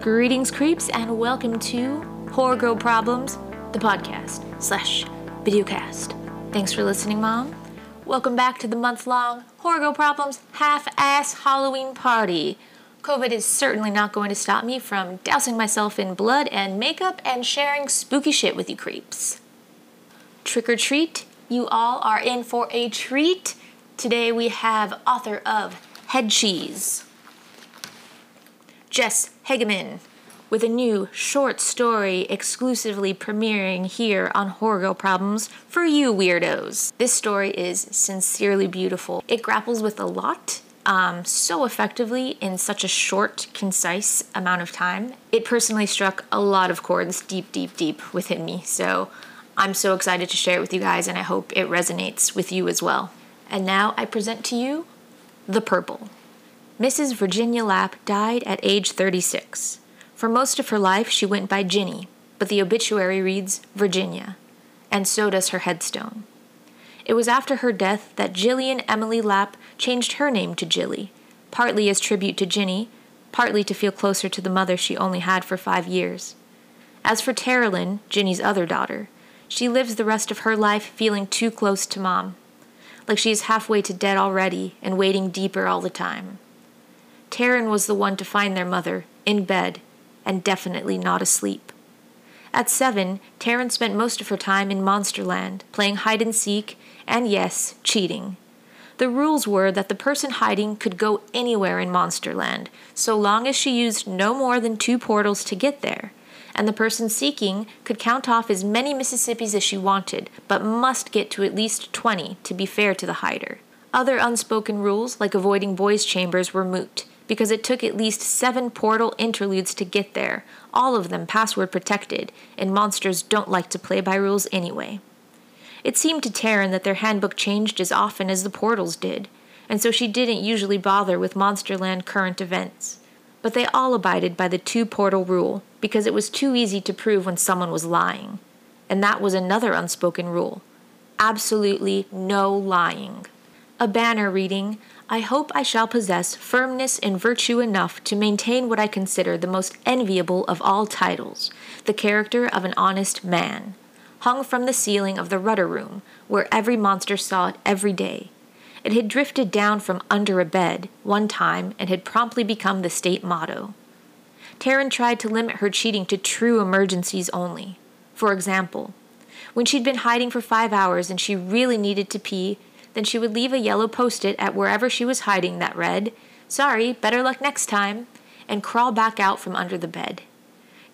Greetings, creeps, and welcome to Horror Girl Problems, the podcast slash videocast. Thanks for listening, Mom. Welcome back to the month long Horror Girl Problems half ass Halloween party. COVID is certainly not going to stop me from dousing myself in blood and makeup and sharing spooky shit with you creeps. Trick or treat, you all are in for a treat. Today we have author of Head Cheese. Jess Hagemann with a new short story exclusively premiering here on Horror Girl Problems for you weirdos. This story is sincerely beautiful. It grapples with a lot um, so effectively in such a short, concise amount of time. It personally struck a lot of chords deep, deep, deep within me. So I'm so excited to share it with you guys, and I hope it resonates with you as well. And now I present to you The Purple. Mrs. Virginia Lapp died at age 36. For most of her life, she went by Ginny, but the obituary reads Virginia, and so does her headstone. It was after her death that Jillian Emily Lapp changed her name to Jilly, partly as tribute to Ginny, partly to feel closer to the mother she only had for five years. As for Terilyn, Ginny's other daughter, she lives the rest of her life feeling too close to mom, like she is halfway to dead already and waiting deeper all the time. Taryn was the one to find their mother, in bed, and definitely not asleep. At seven, Taryn spent most of her time in Monsterland, playing hide and seek, and yes, cheating. The rules were that the person hiding could go anywhere in Monsterland, so long as she used no more than two portals to get there, and the person seeking could count off as many Mississippis as she wanted, but must get to at least 20 to be fair to the hider. Other unspoken rules, like avoiding boys' chambers, were moot, because it took at least seven portal interludes to get there, all of them password protected, and monsters don't like to play by rules anyway. It seemed to Taryn that their handbook changed as often as the portals did, and so she didn't usually bother with Monsterland current events. But they all abided by the two portal rule because it was too easy to prove when someone was lying. And that was another unspoken rule absolutely no lying. A banner reading, I hope I shall possess firmness and virtue enough to maintain what I consider the most enviable of all titles, the character of an honest man, hung from the ceiling of the rudder room, where every monster saw it every day. It had drifted down from under a bed one time and had promptly become the state motto. Taryn tried to limit her cheating to true emergencies only. For example, when she'd been hiding for five hours and she really needed to pee, then she would leave a yellow post it at wherever she was hiding that read, Sorry, better luck next time, and crawl back out from under the bed.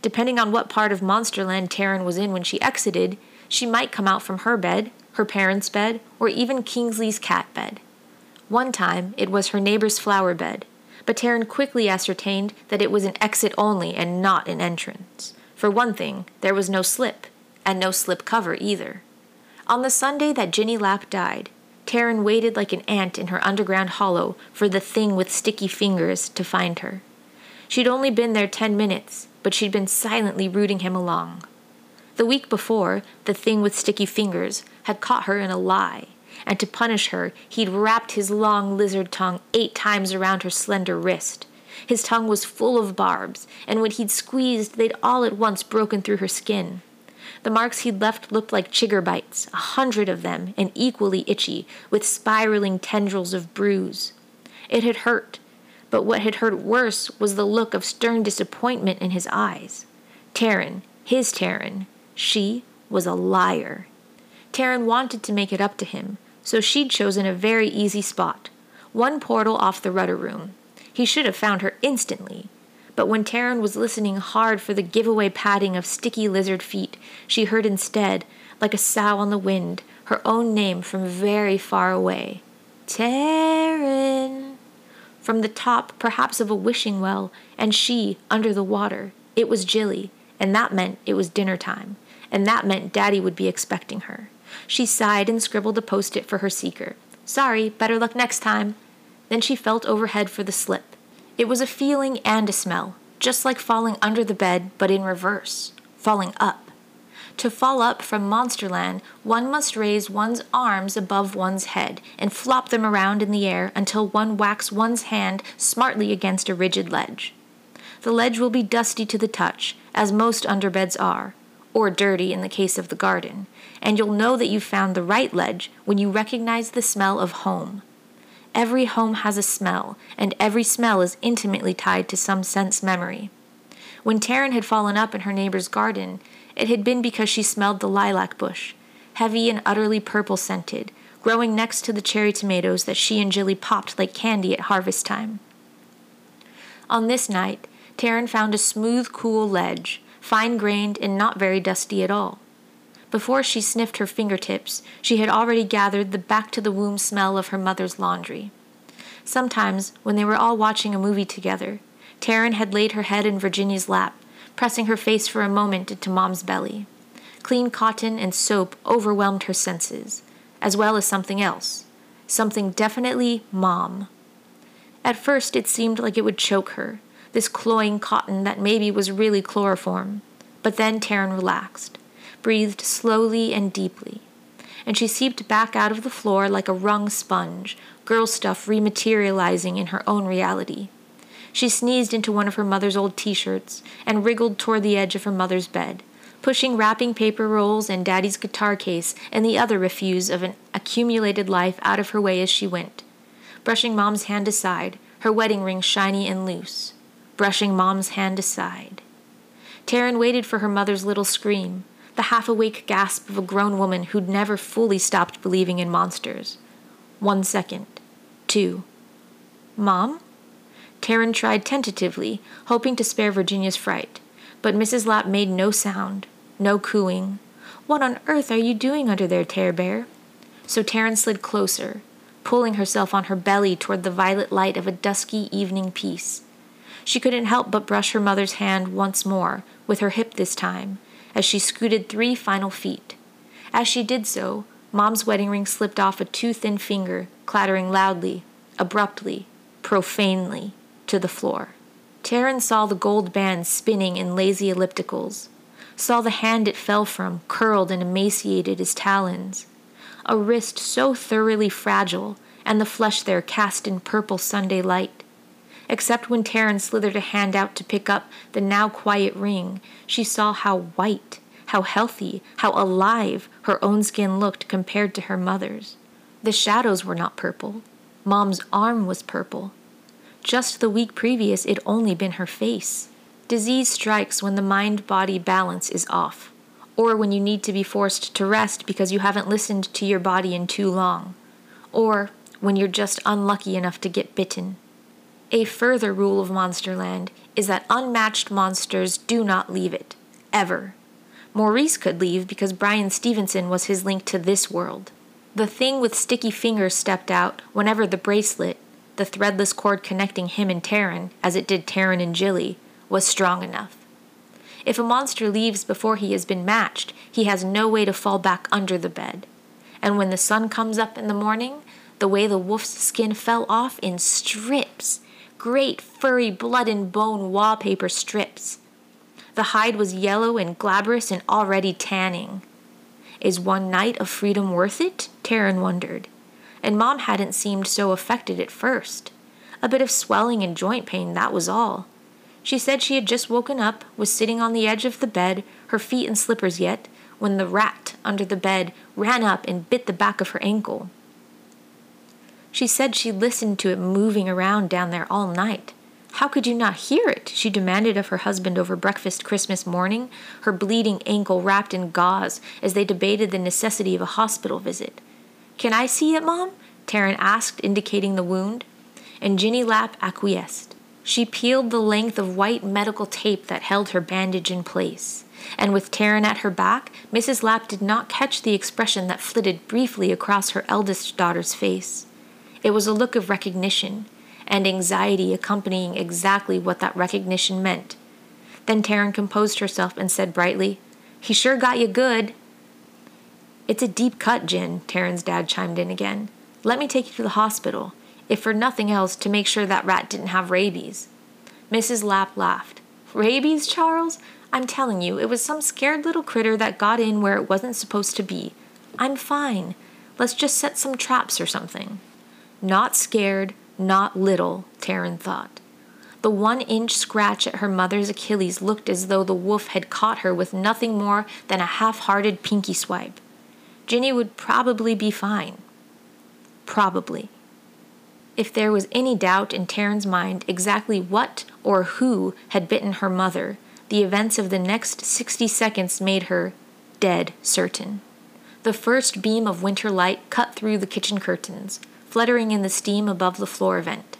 Depending on what part of Monsterland Taryn was in when she exited, she might come out from her bed, her parents' bed, or even Kingsley's cat bed. One time, it was her neighbor's flower bed, but Taryn quickly ascertained that it was an exit only and not an entrance. For one thing, there was no slip, and no slip cover either. On the Sunday that Ginny Lapp died, Taryn waited like an ant in her underground hollow for the thing with sticky fingers to find her. She'd only been there ten minutes, but she'd been silently rooting him along. The week before, the thing with sticky fingers had caught her in a lie, and to punish her, he'd wrapped his long lizard tongue eight times around her slender wrist. His tongue was full of barbs, and when he'd squeezed, they'd all at once broken through her skin. The marks he'd left looked like chigger bites, a hundred of them, and equally itchy, with spiraling tendrils of bruise. It had hurt, but what had hurt worse was the look of stern disappointment in his eyes. Taryn, his Taryn, she was a liar. Taryn wanted to make it up to him, so she'd chosen a very easy spot one portal off the rudder room. He should have found her instantly, but when Taryn was listening hard for the giveaway padding of sticky lizard feet, she heard instead, like a sow on the wind, her own name from very far away. Taryn! From the top, perhaps, of a wishing well, and she under the water. It was Jilly, and that meant it was dinner time, and that meant Daddy would be expecting her. She sighed and scribbled a post it for her seeker. Sorry, better luck next time. Then she felt overhead for the slip. It was a feeling and a smell, just like falling under the bed, but in reverse, falling up. To fall up from Monsterland, one must raise one's arms above one's head and flop them around in the air until one whacks one's hand smartly against a rigid ledge. The ledge will be dusty to the touch, as most underbeds are, or dirty in the case of the garden, and you'll know that you've found the right ledge when you recognize the smell of home. Every home has a smell, and every smell is intimately tied to some sense memory. When Taryn had fallen up in her neighbor's garden, it had been because she smelled the lilac bush, heavy and utterly purple scented, growing next to the cherry tomatoes that she and Jilly popped like candy at harvest time. On this night, Taryn found a smooth, cool ledge, fine grained and not very dusty at all. Before she sniffed her fingertips, she had already gathered the back to the womb smell of her mother's laundry. Sometimes, when they were all watching a movie together, Taryn had laid her head in Virginia's lap, pressing her face for a moment into Mom's belly. Clean cotton and soap overwhelmed her senses, as well as something else. Something definitely Mom. At first, it seemed like it would choke her, this cloying cotton that maybe was really chloroform. But then Taryn relaxed breathed slowly and deeply, and she seeped back out of the floor like a wrung sponge, girl stuff rematerializing in her own reality. She sneezed into one of her mother's old t shirts and wriggled toward the edge of her mother's bed, pushing wrapping paper rolls and Daddy's guitar case and the other refuse of an accumulated life out of her way as she went, brushing Mom's hand aside, her wedding ring shiny and loose, brushing Mom's hand aside. Taryn waited for her mother's little scream, the half awake gasp of a grown woman who'd never fully stopped believing in monsters. One second. Two. Mom? Taryn tried tentatively, hoping to spare Virginia's fright, but Mrs. Lapp made no sound, no cooing. What on earth are you doing under there, Tear Bear? So Taryn slid closer, pulling herself on her belly toward the violet light of a dusky evening peace. She couldn't help but brush her mother's hand once more, with her hip this time, as she scooted three final feet. As she did so, Mom's wedding ring slipped off a too thin finger, clattering loudly, abruptly, profanely, to the floor. Taryn saw the gold band spinning in lazy ellipticals, saw the hand it fell from curled and emaciated as talons, a wrist so thoroughly fragile, and the flesh there cast in purple Sunday light. Except when Taryn slithered a hand out to pick up the now quiet ring, she saw how white, how healthy, how alive her own skin looked compared to her mother's. The shadows were not purple. Mom's arm was purple. Just the week previous, it'd only been her face. Disease strikes when the mind body balance is off, or when you need to be forced to rest because you haven't listened to your body in too long, or when you're just unlucky enough to get bitten. A further rule of Monsterland is that unmatched monsters do not leave it, ever. Maurice could leave because Brian Stevenson was his link to this world. The thing with sticky fingers stepped out whenever the bracelet, the threadless cord connecting him and Taryn, as it did Taryn and Jilly, was strong enough. If a monster leaves before he has been matched, he has no way to fall back under the bed. And when the sun comes up in the morning, the way the wolf's skin fell off in strips great furry blood and bone wallpaper strips. The hide was yellow and glabrous and already tanning. Is one night of freedom worth it? Taryn wondered. And Mom hadn't seemed so affected at first. A bit of swelling and joint pain, that was all. She said she had just woken up, was sitting on the edge of the bed, her feet in slippers yet, when the rat under the bed ran up and bit the back of her ankle. She said she listened to it moving around down there all night. How could you not hear it? she demanded of her husband over breakfast Christmas morning, her bleeding ankle wrapped in gauze as they debated the necessity of a hospital visit. Can I see it, Mom? Taryn asked, indicating the wound. And Ginny Lapp acquiesced. She peeled the length of white medical tape that held her bandage in place. And with Taryn at her back, Mrs. Lapp did not catch the expression that flitted briefly across her eldest daughter's face. It was a look of recognition and anxiety accompanying exactly what that recognition meant. Then Taryn composed herself and said brightly, He sure got you good. It's a deep cut, Jin, Taryn's dad chimed in again. Let me take you to the hospital, if for nothing else to make sure that rat didn't have rabies. Mrs. Lapp laughed. Rabies, Charles? I'm telling you, it was some scared little critter that got in where it wasn't supposed to be. I'm fine. Let's just set some traps or something. Not scared, not little, Taryn thought. The one inch scratch at her mother's Achilles looked as though the wolf had caught her with nothing more than a half hearted pinky swipe. Ginny would probably be fine. Probably. If there was any doubt in Taryn's mind exactly what or who had bitten her mother, the events of the next 60 seconds made her dead certain. The first beam of winter light cut through the kitchen curtains, fluttering in the steam above the floor vent.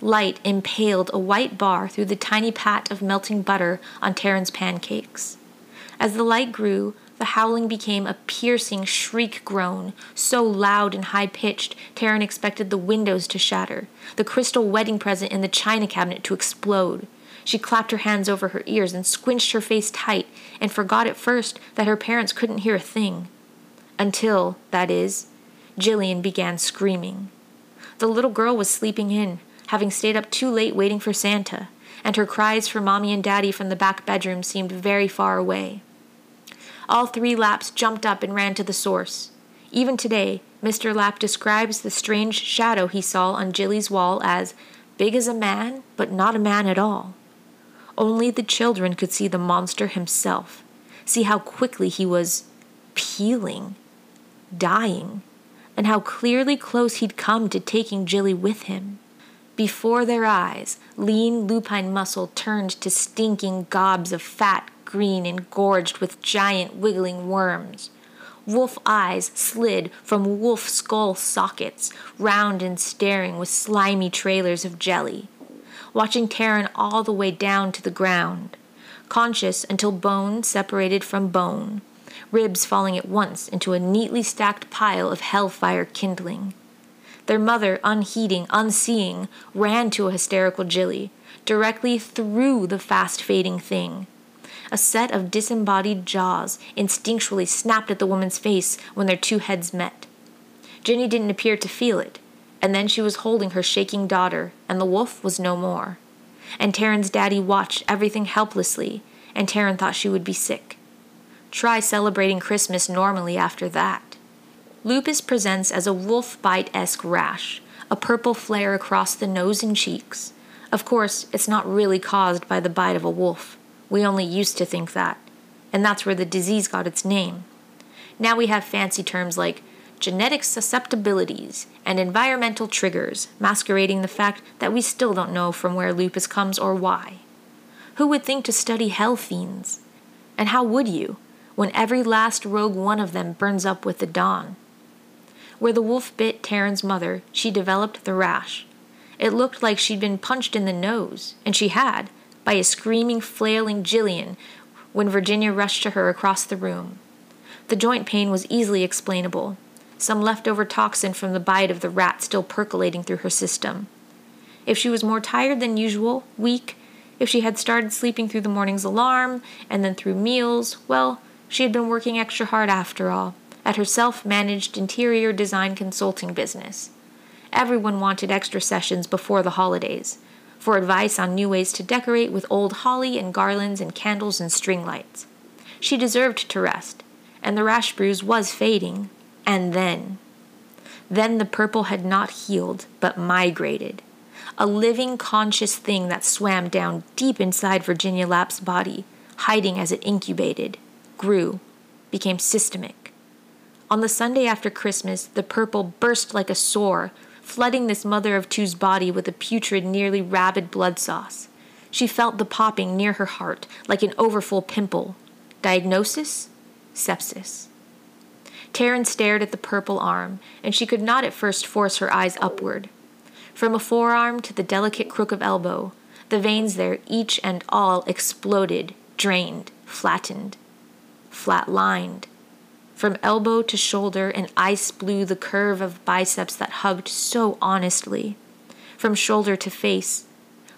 Light impaled a white bar through the tiny pat of melting butter on Taryn's pancakes. As the light grew, the howling became a piercing shriek groan, so loud and high pitched, Taryn expected the windows to shatter, the crystal wedding present in the china cabinet to explode. She clapped her hands over her ears and squinched her face tight, and forgot at first that her parents couldn't hear a thing. Until, that is, Jillian began screaming. The little girl was sleeping in, having stayed up too late waiting for Santa, and her cries for Mommy and Daddy from the back bedroom seemed very far away. All three Lapps jumped up and ran to the source. Even today, Mr. Lapp describes the strange shadow he saw on Jilly's wall as big as a man, but not a man at all. Only the children could see the monster himself, see how quickly he was peeling, dying, and how clearly close he'd come to taking Jilly with him. Before their eyes, lean lupine muscle turned to stinking gobs of fat green and gorged with giant wiggling worms. Wolf eyes slid from wolf skull sockets, round and staring with slimy trailers of jelly, watching Taryn all the way down to the ground, conscious until bone separated from bone, ribs falling at once into a neatly stacked pile of hellfire kindling. Their mother, unheeding, unseeing, ran to a hysterical Jilly, directly through the fast fading thing, a set of disembodied jaws instinctually snapped at the woman's face when their two heads met. Ginny didn't appear to feel it, and then she was holding her shaking daughter, and the wolf was no more. And Taryn's daddy watched everything helplessly, and Taryn thought she would be sick. Try celebrating Christmas normally after that. Lupus presents as a wolf bite esque rash, a purple flare across the nose and cheeks. Of course, it's not really caused by the bite of a wolf. We only used to think that, and that's where the disease got its name. Now we have fancy terms like genetic susceptibilities and environmental triggers, masquerading the fact that we still don't know from where lupus comes or why. Who would think to study hell fiends? And how would you, when every last rogue one of them burns up with the dawn? Where the wolf bit Taryn's mother, she developed the rash. It looked like she'd been punched in the nose, and she had, by a screaming, flailing Jillian when Virginia rushed to her across the room. The joint pain was easily explainable, some leftover toxin from the bite of the rat still percolating through her system. If she was more tired than usual, weak, if she had started sleeping through the morning's alarm and then through meals, well, she had been working extra hard after all, at her self managed interior design consulting business. Everyone wanted extra sessions before the holidays, for advice on new ways to decorate with old holly and garlands and candles and string lights. She deserved to rest, and the rash bruise was fading. And then. Then the purple had not healed, but migrated. A living, conscious thing that swam down deep inside Virginia Lapp's body, hiding as it incubated, grew, became systemic. On the Sunday after Christmas, the purple burst like a sore, flooding this mother of two's body with a putrid, nearly rabid blood sauce. She felt the popping near her heart like an overfull pimple. Diagnosis? Sepsis. Taryn stared at the purple arm, and she could not at first force her eyes upward. From a forearm to the delicate crook of elbow, the veins there, each and all, exploded, drained, flattened, flat lined. From elbow to shoulder, an ice blue the curve of biceps that hugged so honestly. From shoulder to face,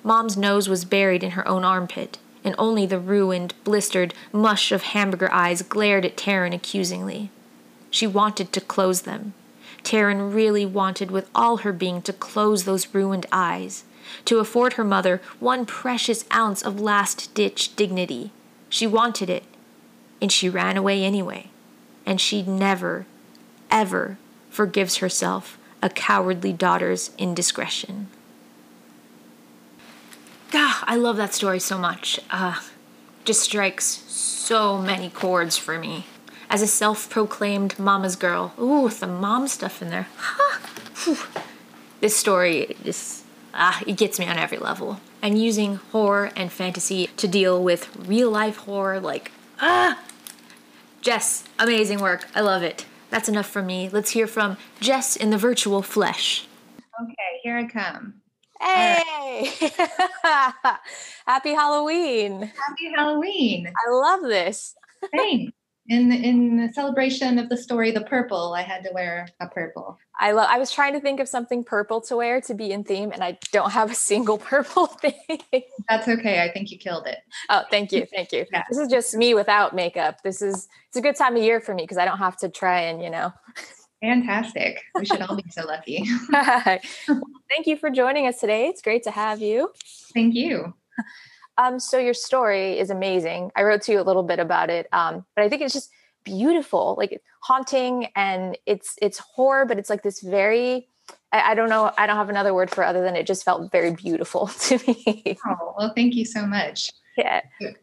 Mom's nose was buried in her own armpit, and only the ruined, blistered mush of hamburger eyes glared at Taryn accusingly. She wanted to close them. Taryn really wanted with all her being to close those ruined eyes, to afford her mother one precious ounce of last ditch dignity. She wanted it, and she ran away anyway and she never, ever forgives herself a cowardly daughter's indiscretion. God I love that story so much. Uh, just strikes so many chords for me. As a self proclaimed mama's girl, ooh, with the mom stuff in there. this story just, ah, it gets me on every level. And using horror and fantasy to deal with real life horror, like, ah! Jess, amazing work. I love it. That's enough from me. Let's hear from Jess in the virtual flesh. Okay, here I come. Hey! Happy Halloween. Happy Halloween. I love this. Thanks. In in the celebration of the story The Purple, I had to wear a purple. I love I was trying to think of something purple to wear to be in theme and I don't have a single purple thing. That's okay. I think you killed it. Oh, thank you. Thank you. Yeah. This is just me without makeup. This is it's a good time of year for me because I don't have to try and, you know, Fantastic. We should all be so lucky. Thank you for joining us today. It's great to have you. Thank you. Um, so your story is amazing. I wrote to you a little bit about it, um, but I think it's just beautiful, like haunting, and it's it's horror, but it's like this very I, I, don't know. I don't have another word for other than it just felt very beautiful to me. Oh well, thank you so much. Yeah, it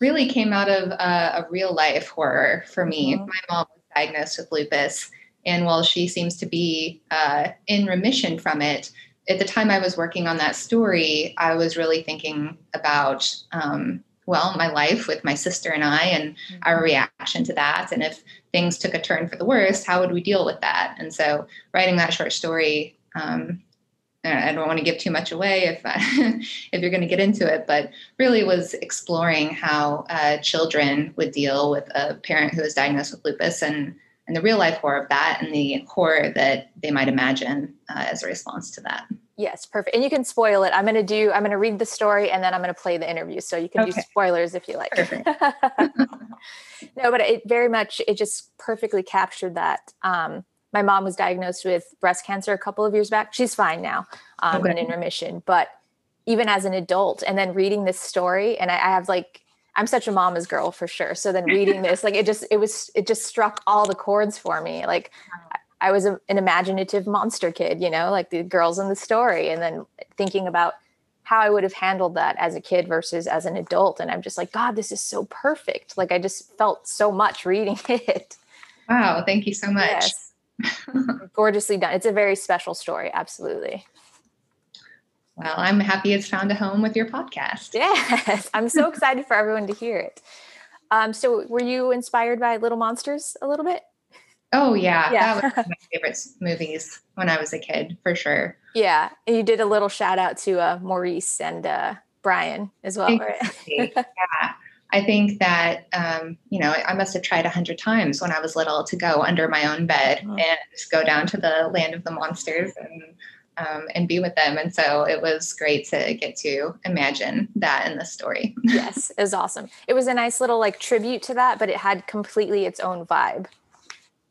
really came out of uh, a real life horror for me. Mm-hmm. My mom was diagnosed with lupus, and while she seems to be uh, in remission from it, at the time I was working on that story, I was really thinking about, um, well, my life with my sister and I and mm-hmm. our reaction to that. And if things took a turn for the worst, how would we deal with that? And so writing that short story, um, I don't want to give too much away if if you're going to get into it, but really was exploring how uh, children would deal with a parent who is diagnosed with lupus and and the real life horror of that and the horror that they might imagine uh, as a response to that. Yes, perfect. And you can spoil it. I'm going to do, I'm going to read the story and then I'm going to play the interview. So you can okay. do spoilers if you like. Perfect. no, but it very much, it just perfectly captured that. Um, my mom was diagnosed with breast cancer a couple of years back. She's fine now um, okay. and in remission. But even as an adult, and then reading this story, and I, I have like I'm such a mama's girl for sure. So then reading this, like it just it was it just struck all the chords for me. Like I was a, an imaginative monster kid, you know, like the girls in the story, and then thinking about how I would have handled that as a kid versus as an adult. And I'm just like, God, this is so perfect. Like I just felt so much reading it. Wow, thank you so much. Yes. Gorgeously done. It's a very special story, absolutely. Well, I'm happy it's found a home with your podcast. Yes, I'm so excited for everyone to hear it. Um, so, were you inspired by Little Monsters a little bit? Oh yeah, yeah. that was one of my favorite movies when I was a kid, for sure. Yeah, and you did a little shout out to uh, Maurice and uh, Brian as well. Exactly. Right? yeah, I think that um, you know I must have tried a hundred times when I was little to go under my own bed mm-hmm. and just go down to the land of the monsters and um, and be with them. And so it was great to get to imagine that in the story. yes, it was awesome. It was a nice little like tribute to that, but it had completely its own vibe.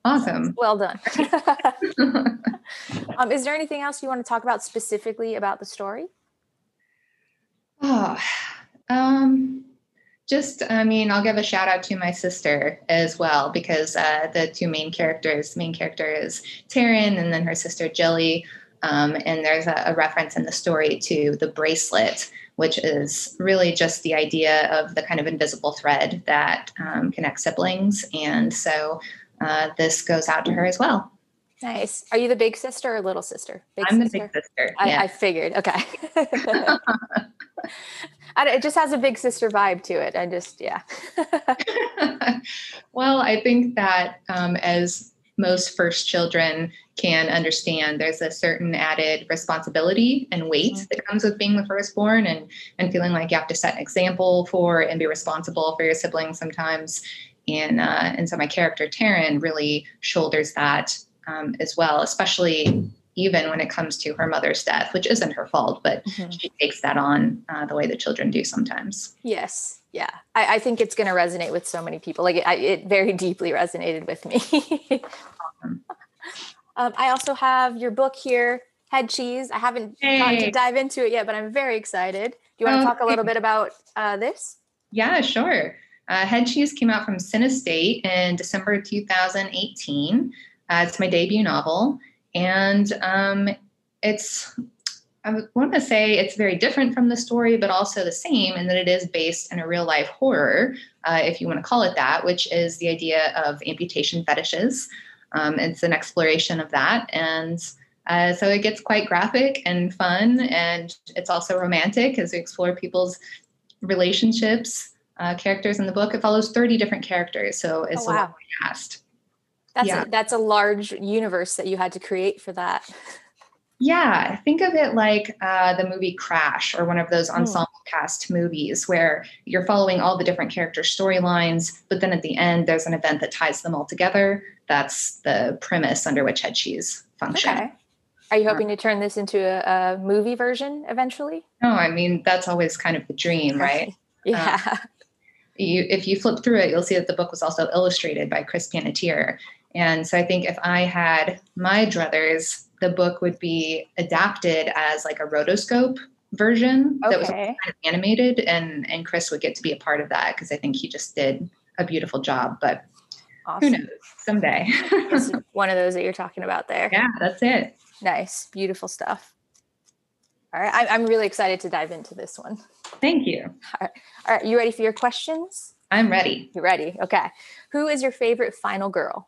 Awesome. Well done. um, is there anything else you want to talk about specifically about the story? Oh, um, just, I mean, I'll give a shout out to my sister as well because uh, the two main characters, main character is Taryn, and then her sister Jilly um, and there's a, a, reference in the story to the bracelet, which is really just the idea of the kind of invisible thread that um, connects siblings. And so uh, this goes out to her as well. Nice. Are you the big sister or little sister? Big I'm sister? the big sister. I, yeah. I figured. Okay. it just has a big sister vibe to it. I just, yeah. well, I think that um, as most first children can understand. There's a certain added responsibility and weight mm-hmm. that comes with being the firstborn and and feeling like you have to set an example for and be responsible for your siblings sometimes. And uh, and so my character Taryn really shoulders that um, as well especially even when it comes to her mother's death which isn't her fault but mm-hmm. she takes that on uh, the way that children do sometimes. Yes. Yeah. I, I think it's going to resonate with so many people. Like it, it very deeply resonated with me. Awesome. Um, i also have your book here head cheese. I haven't hey. gotten to dive into it yet but i'm very excited. Do you want to talk a little bit about uh, this? Yeah sure. Uh, head cheese came out from Cinestate in december 2018 uh, it's my debut novel and um, it's I want to say it's very different from the story, but also the same in that it is based in a real life horror, uh, if you want to call it that, which is the idea of amputation fetishes. Um, it's an exploration of that. And uh, so it gets quite graphic and fun. And it's also romantic as we explore people's relationships. Uh, characters in the book. It follows 30 different characters. So it's oh, wow. a cast. That's, yeah. a, that's a large universe that you had to create for that. Yeah, think of it like uh, the movie Crash or one of those hmm. ensemble mm. cast movies where you're following all the different character storylines, but then at the end there's an event that ties them all together. That's the premise under which Head Cheese function. Okay. Are you hoping to turn this into a, a movie version eventually? No, I mean that's always kind of the dream, right? yeah. Um, you, if you flip through it, you'll see that the book was also illustrated by Chris Panatier. And so I think if I had my druthers the book would be adapted as like a rotoscope version okay. that was kind of animated and and chris would get to be a part of that because i think he just did a beautiful job but awesome. who knows someday. One of those that you're talking about there. Yeah that's it. Nice. Beautiful stuff. All right. I, i'm really excited to dive into this one. Thank you. All right. all right. You ready for your questions? I'm ready. You're ready? Okay. Who is your favorite final girl?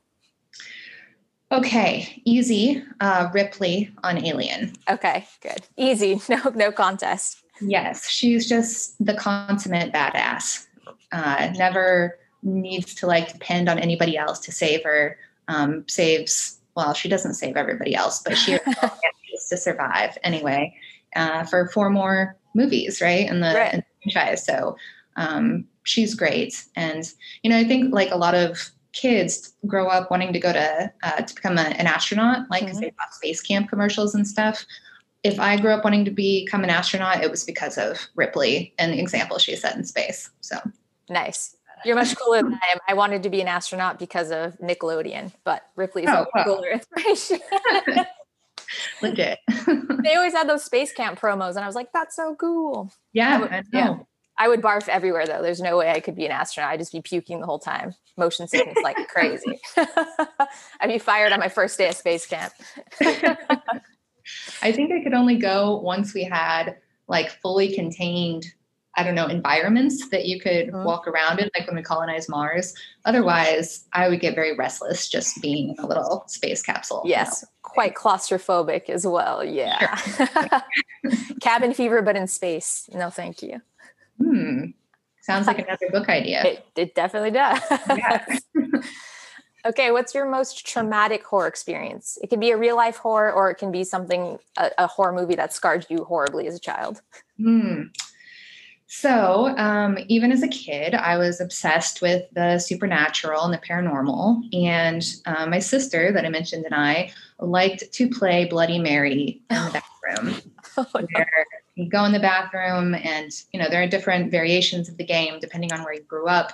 Okay, easy. Uh, Ripley on Alien. Okay, good. Easy. No, no contest. Yes, she's just the consummate badass. Uh, never needs to like depend on anybody else to save her. Um, saves well, she doesn't save everybody else, but she needs to survive anyway. Uh, for four more movies, right? In the, right. in the franchise, so um, she's great. And you know, I think like a lot of kids grow up wanting to go to uh, to become a, an astronaut, like mm-hmm. they bought space camp commercials and stuff. If I grew up wanting to become an astronaut, it was because of Ripley and the example she set in space. So nice. You're much cooler than I am. I wanted to be an astronaut because of Nickelodeon, but Ripley's oh, a cooler inspiration. Legit. they always had those space camp promos, and I was like, "That's so cool." Yeah, I would, yeah. I would barf everywhere though. There's no way I could be an astronaut. I'd just be puking the whole time. Motion sickness like crazy. I'd be fired on my first day of space camp. I think I could only go once we had like fully contained, I don't know, environments that you could mm-hmm. walk around in, like when we colonize Mars. Otherwise, I would get very restless just being in a little space capsule. Yes, you know? quite claustrophobic as well. Yeah. Sure. Cabin fever, but in space. No, thank you. Hmm. Sounds like another book idea. It, it definitely does. Yeah. okay, what's your most traumatic horror experience? It can be a real life horror or it can be something, a, a horror movie that scarred you horribly as a child. Hmm. So, um, even as a kid, I was obsessed with the supernatural and the paranormal. And uh, my sister, that I mentioned, and I liked to play Bloody Mary in the bathroom. oh, where you go in the bathroom and you know there are different variations of the game depending on where you grew up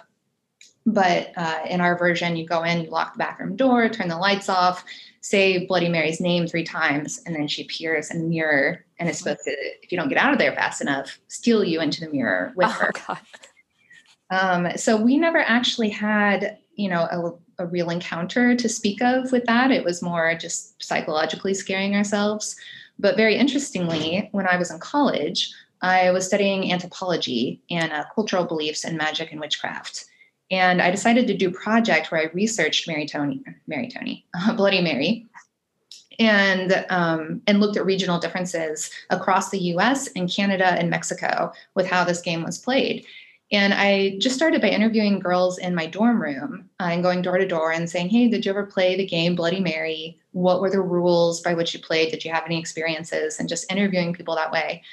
but uh, in our version you go in you lock the bathroom door turn the lights off say bloody mary's name three times and then she appears in the mirror and is supposed to if you don't get out of there fast enough steal you into the mirror with oh, her God. Um, so we never actually had you know a, a real encounter to speak of with that it was more just psychologically scaring ourselves but very interestingly, when I was in college, I was studying anthropology and uh, cultural beliefs and magic and witchcraft. And I decided to do a project where I researched Mary Tony, Mary Tony, Bloody Mary, and um, and looked at regional differences across the U.S. and Canada and Mexico with how this game was played. And I just started by interviewing girls in my dorm room uh, and going door to door and saying, Hey, did you ever play the game Bloody Mary? What were the rules by which you played? Did you have any experiences? And just interviewing people that way.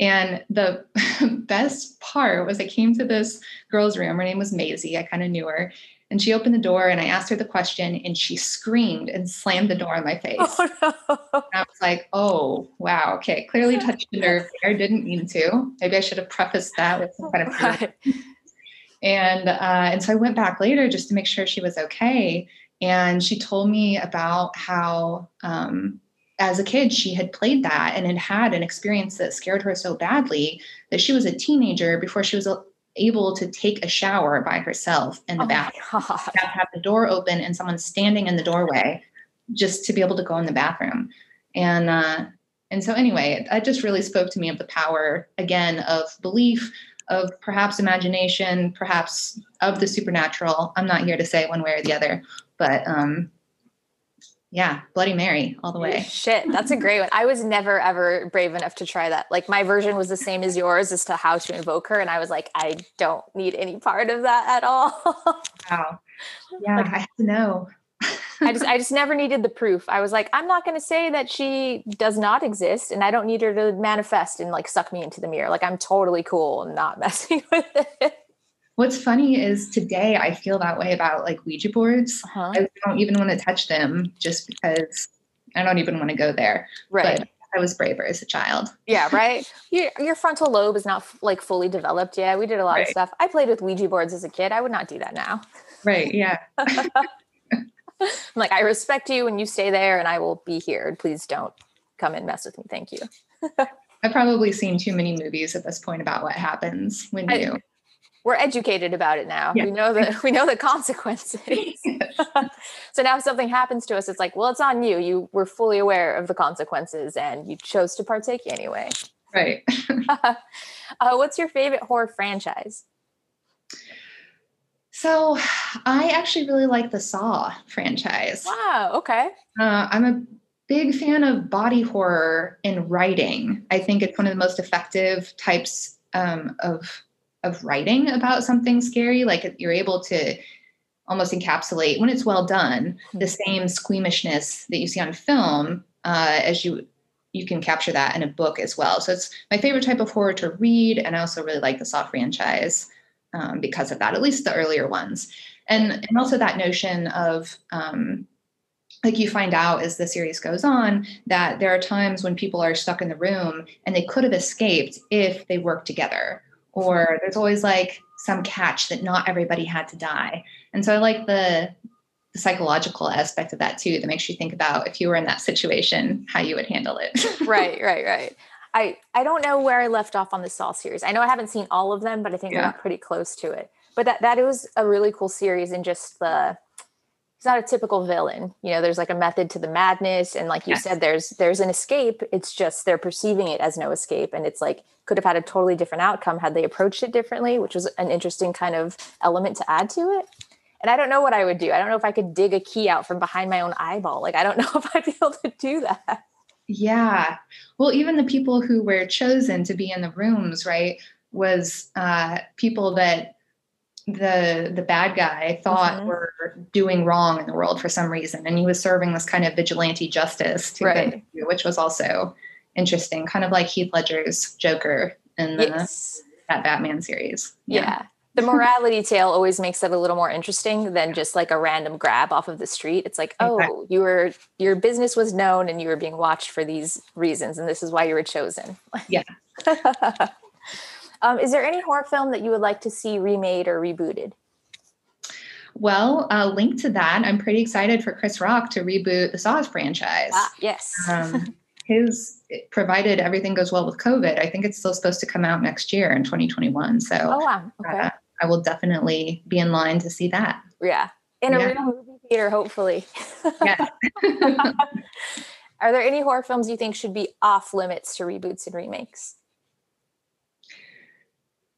And the best part was I came to this girl's room. Her name was Maisie. I kind of knew her. And she opened the door and I asked her the question and she screamed and slammed the door in my face. Oh, no. I was like, oh, wow. Okay. Clearly touched a nerve there. Didn't mean to. Maybe I should have prefaced that with some kind of. Right. And, uh, and so I went back later just to make sure she was okay. And she told me about how, um, as a kid, she had played that and had had an experience that scared her so badly that she was a teenager before she was able to take a shower by herself in the oh bathroom. Have, have the door open and someone standing in the doorway just to be able to go in the bathroom. And uh, and so anyway, that just really spoke to me of the power again of belief, of perhaps imagination, perhaps of the supernatural. I'm not here to say one way or the other, but um, yeah, Bloody Mary all the way. Shit, that's a great one. I was never ever brave enough to try that. Like my version was the same as yours as to how to invoke her, and I was like, I don't need any part of that at all. wow. Yeah, like, I have to know. I just I just never needed the proof. I was like, I'm not going to say that she does not exist, and I don't need her to manifest and like suck me into the mirror. Like I'm totally cool and not messing with it. What's funny is today I feel that way about like Ouija boards. Uh-huh. I don't even want to touch them just because I don't even want to go there. Right. But I was braver as a child. Yeah, right. your, your frontal lobe is not like fully developed. Yeah, we did a lot right. of stuff. I played with Ouija boards as a kid. I would not do that now. Right. Yeah. I'm like, I respect you and you stay there and I will be here. Please don't come and mess with me. Thank you. I've probably seen too many movies at this point about what happens when you I, we're educated about it now. Yeah. We know the we know the consequences. so now if something happens to us, it's like, well, it's on you. You were fully aware of the consequences and you chose to partake anyway. Right. uh, what's your favorite horror franchise? So I actually really like the Saw franchise. Wow. Okay. Uh, I'm a big fan of body horror in writing. I think it's one of the most effective types um, of of writing about something scary. Like you're able to almost encapsulate when it's well done the hmm. same squeamishness that you see on film uh, as you you can capture that in a book as well. So it's my favorite type of horror to read, and I also really like the Saw franchise um, because of that, at least the earlier ones. And, and also that notion of, um, like you find out as the series goes on, that there are times when people are stuck in the room and they could have escaped if they worked together. Mm-hmm. Or there's always like some catch that not everybody had to die. And so I like the the psychological aspect of that too that makes you think about if you were in that situation how you would handle it right right right I I don't know where I left off on the Saw series. I know I haven't seen all of them, but I think yeah. I got pretty close to it. But that that was a really cool series and just the it's not a typical villain. You know, there's like a method to the madness and like you yes. said there's there's an escape. It's just they're perceiving it as no escape and it's like could have had a totally different outcome had they approached it differently, which was an interesting kind of element to add to it. And I don't know what I would do. I don't know if I could dig a key out from behind my own eyeball. Like I don't know if I'd be able to do that. Yeah. Well, even the people who were chosen to be in the rooms, right, was uh, people that the the bad guy thought mm-hmm. were doing wrong in the world for some reason, and he was serving this kind of vigilante justice to right. them, which was also interesting, kind of like Heath Ledger's Joker in the, yes. that Batman series. yeah. yeah the morality tale always makes it a little more interesting than just like a random grab off of the street. It's like, oh, you were your business was known and you were being watched for these reasons, and this is why you were chosen. Yeah. um, is there any horror film that you would like to see remade or rebooted? Well, uh, linked to that, I'm pretty excited for Chris Rock to reboot the Saws franchise. Ah, yes. um, his provided everything goes well with COVID, I think it's still supposed to come out next year in 2021. So, oh wow, okay. Uh, I will definitely be in line to see that. Yeah, in a yeah. real movie theater, hopefully. Yeah. Are there any horror films you think should be off limits to reboots and remakes?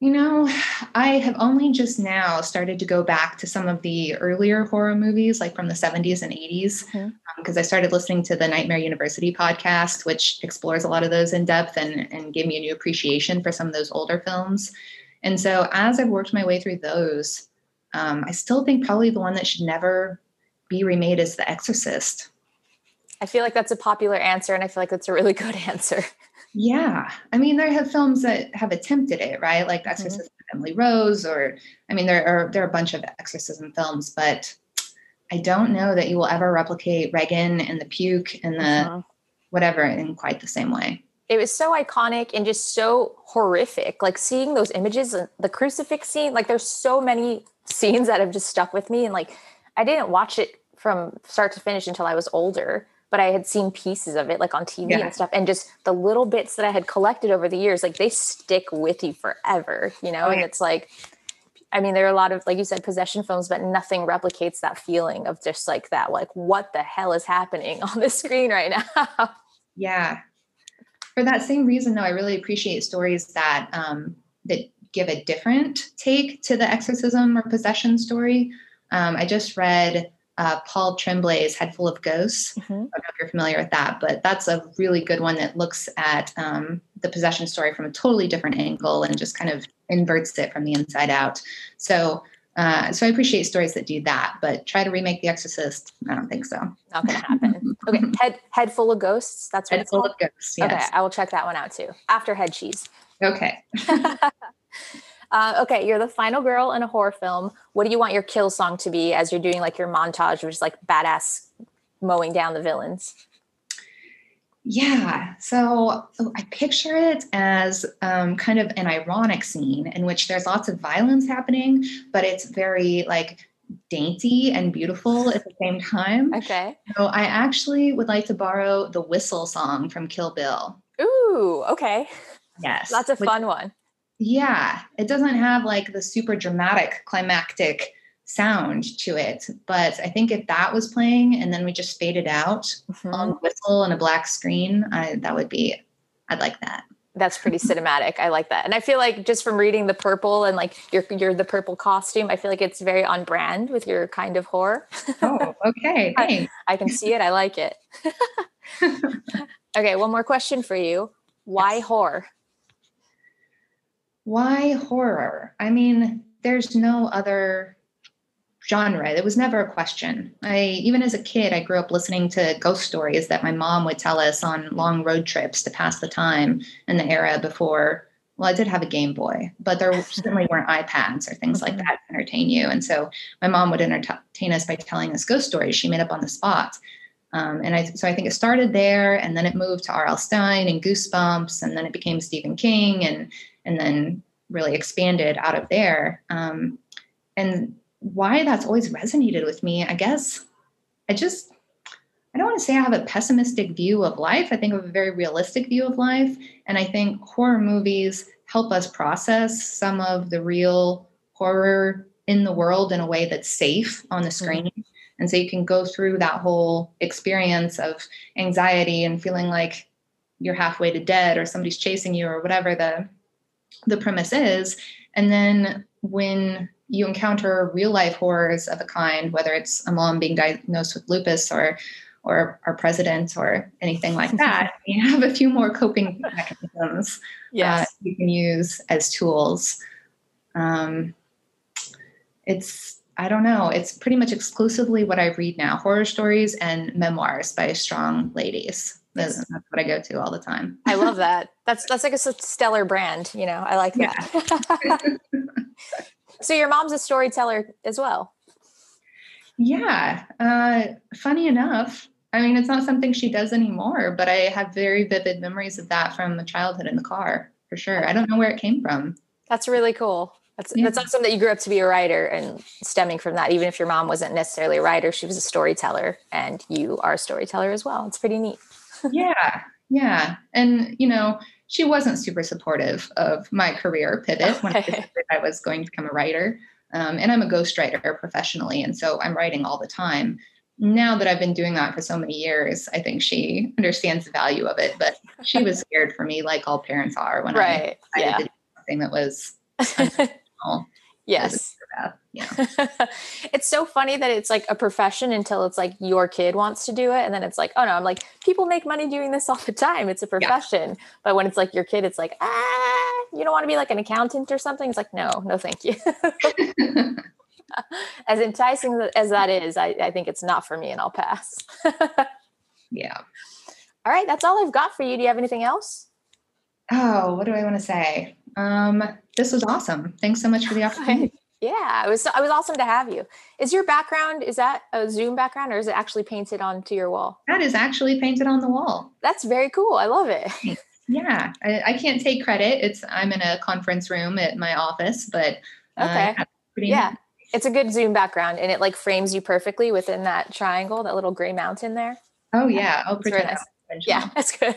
You know, I have only just now started to go back to some of the earlier horror movies, like from the 70s and 80s, because mm-hmm. um, I started listening to the Nightmare University podcast, which explores a lot of those in depth and, and gave me a new appreciation for some of those older films. And so as I've worked my way through those, um, I still think probably the one that should never be remade is The Exorcist. I feel like that's a popular answer, and I feel like that's a really good answer. Yeah. I mean, there have films that have attempted it, right? Like Exorcism mm-hmm. Emily Rose, or I mean, there are there are a bunch of exorcism films, but I don't know that you will ever replicate Regan and the puke and the mm-hmm. whatever in quite the same way. It was so iconic and just so horrific. Like seeing those images, the crucifix scene, like there's so many scenes that have just stuck with me. And like I didn't watch it from start to finish until I was older but I had seen pieces of it like on TV yeah. and stuff. And just the little bits that I had collected over the years, like they stick with you forever, you know? Oh. And it's like, I mean, there are a lot of, like you said, possession films, but nothing replicates that feeling of just like that, like, what the hell is happening on the screen right now? Yeah. for that same reason, though, I really appreciate stories that um, that give a different take to the exorcism or possession story. Um, I just read uh, Paul Tremblay's Head Full of Ghosts. Mm-hmm. I don't know if you're familiar with that, but that's a really good one that looks at um, the possession story from a totally different angle and just kind of inverts it from the inside out. So, uh, so I appreciate stories that do that, but try to remake The Exorcist. I don't think so. Not going to happen. okay, head head full of ghosts. That's what head it's full called? of ghosts. Yes. Okay, I will check that one out too after Head Cheese. Okay. uh, okay, you're the final girl in a horror film. What do you want your kill song to be as you're doing like your montage of just like badass mowing down the villains? Yeah, so I picture it as um, kind of an ironic scene in which there's lots of violence happening, but it's very like dainty and beautiful at the same time. Okay. So I actually would like to borrow the whistle song from Kill Bill. Ooh, okay. Yes. That's a fun one. Yeah. It doesn't have like the super dramatic climactic sound to it. But I think if that was playing and then we just faded out mm-hmm. on whistle and a black screen, I, that would be, I'd like that. That's pretty cinematic. I like that. And I feel like just from reading the purple and like your your the purple costume, I feel like it's very on brand with your kind of horror. Oh, okay. I, I, can see it. I like it. okay, one more question for you. Why yes. horror? Why horror? I mean, there's no other genre. It was never a question. I even as a kid, I grew up listening to ghost stories that my mom would tell us on long road trips to pass the time in the era before. Well, I did have a Game Boy, but there certainly weren't iPads or things like mm-hmm. that to entertain you. And so my mom would entertain us by telling us ghost stories she made up on the spot. Um, and I, so I think it started there, and then it moved to R.L. Stine and Goosebumps, and then it became Stephen King, and and then really expanded out of there. Um, and why that's always resonated with me, I guess I just, I don't want to say I have a pessimistic view of life. I think I have a very realistic view of life. And I think horror movies help us process some of the real horror in the world in a way that's safe on the mm-hmm. screen. Mm-hmm. And so you can go through that whole experience of anxiety and feeling like you're halfway to dead or somebody's chasing you or whatever the the premise is. And then when you encounter real life horrors of a kind, whether it's a mom being diagnosed with lupus or or our president or anything like that, you have a few more coping mechanisms yes. uh, you can use as tools. Um, it's I don't know. It's pretty much exclusively what I read now: horror stories and memoirs by strong ladies. That's, that's what I go to all the time. I love that. That's that's like a stellar brand. You know, I like that. Yeah. so your mom's a storyteller as well. Yeah. Uh, funny enough, I mean, it's not something she does anymore, but I have very vivid memories of that from the childhood in the car for sure. I don't know where it came from. That's really cool. That's yeah. that's awesome that you grew up to be a writer and stemming from that. Even if your mom wasn't necessarily a writer, she was a storyteller, and you are a storyteller as well. It's pretty neat yeah, yeah. And, you know, she wasn't super supportive of my career pivot when I, I was going to become a writer. Um, and I'm a ghostwriter professionally. And so I'm writing all the time. Now that I've been doing that for so many years, I think she understands the value of it. But she was scared for me, like all parents are, when right. I yeah. did something that was yes. Yeah. it's so funny that it's like a profession until it's like your kid wants to do it. And then it's like, oh no, I'm like, people make money doing this all the time. It's a profession. Yeah. But when it's like your kid, it's like, ah, you don't want to be like an accountant or something. It's like, no, no, thank you. as enticing as that is, I, I think it's not for me and I'll pass. yeah. All right. That's all I've got for you. Do you have anything else? Oh, what do I want to say? Um, this was awesome. Thanks so much for the opportunity. Yeah, it was it was awesome to have you. Is your background is that a Zoom background or is it actually painted onto your wall? That is actually painted on the wall. That's very cool. I love it. Yeah, I, I can't take credit. It's I'm in a conference room at my office, but uh, okay, yeah, nice. it's a good Zoom background and it like frames you perfectly within that triangle, that little gray mountain there. Oh yeah, oh pretty nice. Yeah, that's good.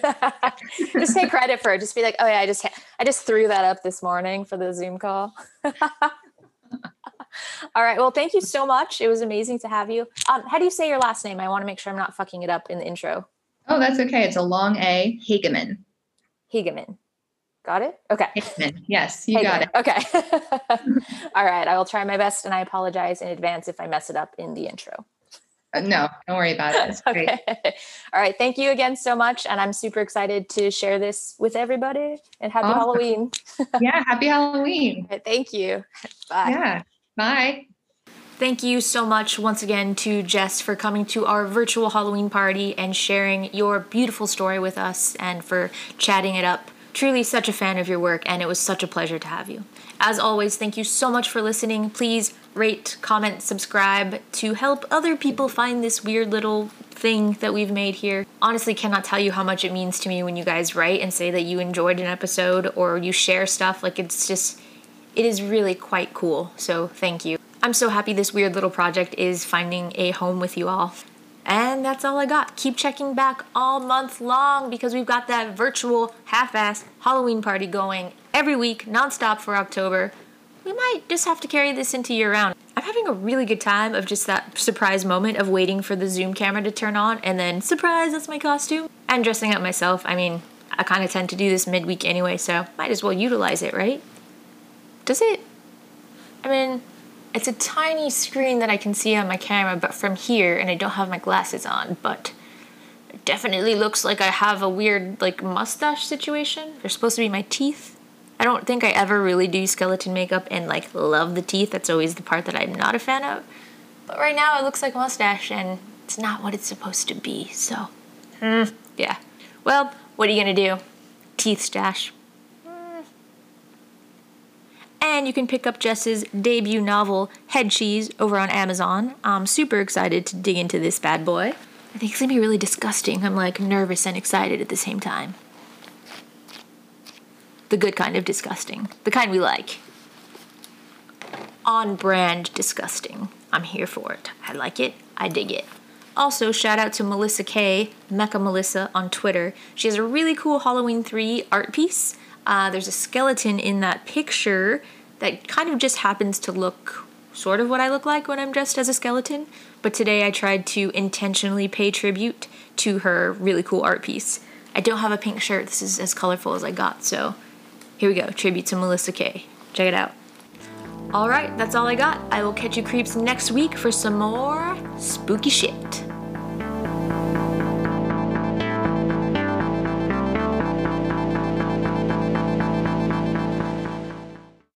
just take credit for it. Just be like, oh yeah, I just I just threw that up this morning for the Zoom call. All right. Well, thank you so much. It was amazing to have you. Um, how do you say your last name? I want to make sure I'm not fucking it up in the intro. Oh, that's okay. It's a long A, Hagemann. Hagemann. Got it? Okay. Hagemann. Yes, you got it. Okay. All right. I will try my best and I apologize in advance if I mess it up in the intro. No, don't worry about it. It's great. Okay. All right. Thank you again so much. And I'm super excited to share this with everybody. And happy Awesome. Halloween. yeah, happy Halloween. Thank you. Bye. Yeah. Bye. Thank you so much once again to Jess for coming to our virtual Halloween party and sharing your beautiful story with us and for chatting it up. Truly such a fan of your work, and it was such a pleasure to have you. As always, thank you so much for listening. Please rate, comment, subscribe to help other people find this weird little thing that we've made here. Honestly, cannot tell you how much it means to me when you guys write and say that you enjoyed an episode or you share stuff. Like, it's just, it is really quite cool. So, thank you. I'm so happy this weird little project is finding a home with you all. And that's all I got. Keep checking back all month long because we've got that virtual half-assed Halloween party going every week, nonstop for October. We might just have to carry this into year round. I'm having a really good time of just that surprise moment of waiting for the Zoom camera to turn on and then surprise, that's my costume. And dressing up myself. I mean, I kind of tend to do this midweek anyway, so might as well utilize it, right? Does it? I mean, it's a tiny screen that I can see on my camera, but from here, and I don't have my glasses on, but it definitely looks like I have a weird, like, mustache situation. They're supposed to be my teeth. I don't think I ever really do skeleton makeup and, like, love the teeth. That's always the part that I'm not a fan of. But right now, it looks like a mustache, and it's not what it's supposed to be, so. Hmm, yeah. Well, what are you gonna do? Teeth stash. And you can pick up Jess's debut novel, Head Cheese, over on Amazon. I'm super excited to dig into this bad boy. I think it's gonna be really disgusting. I'm like nervous and excited at the same time. The good kind of disgusting. The kind we like. On brand disgusting. I'm here for it. I like it. I dig it. Also, shout out to Melissa K, Mecca Melissa on Twitter. She has a really cool Halloween 3 art piece. Uh, there's a skeleton in that picture that kind of just happens to look sort of what I look like when I'm dressed as a skeleton. But today I tried to intentionally pay tribute to her really cool art piece. I don't have a pink shirt. This is as colorful as I got. So here we go. Tribute to Melissa K. Check it out. All right, that's all I got. I will catch you creeps next week for some more spooky shit.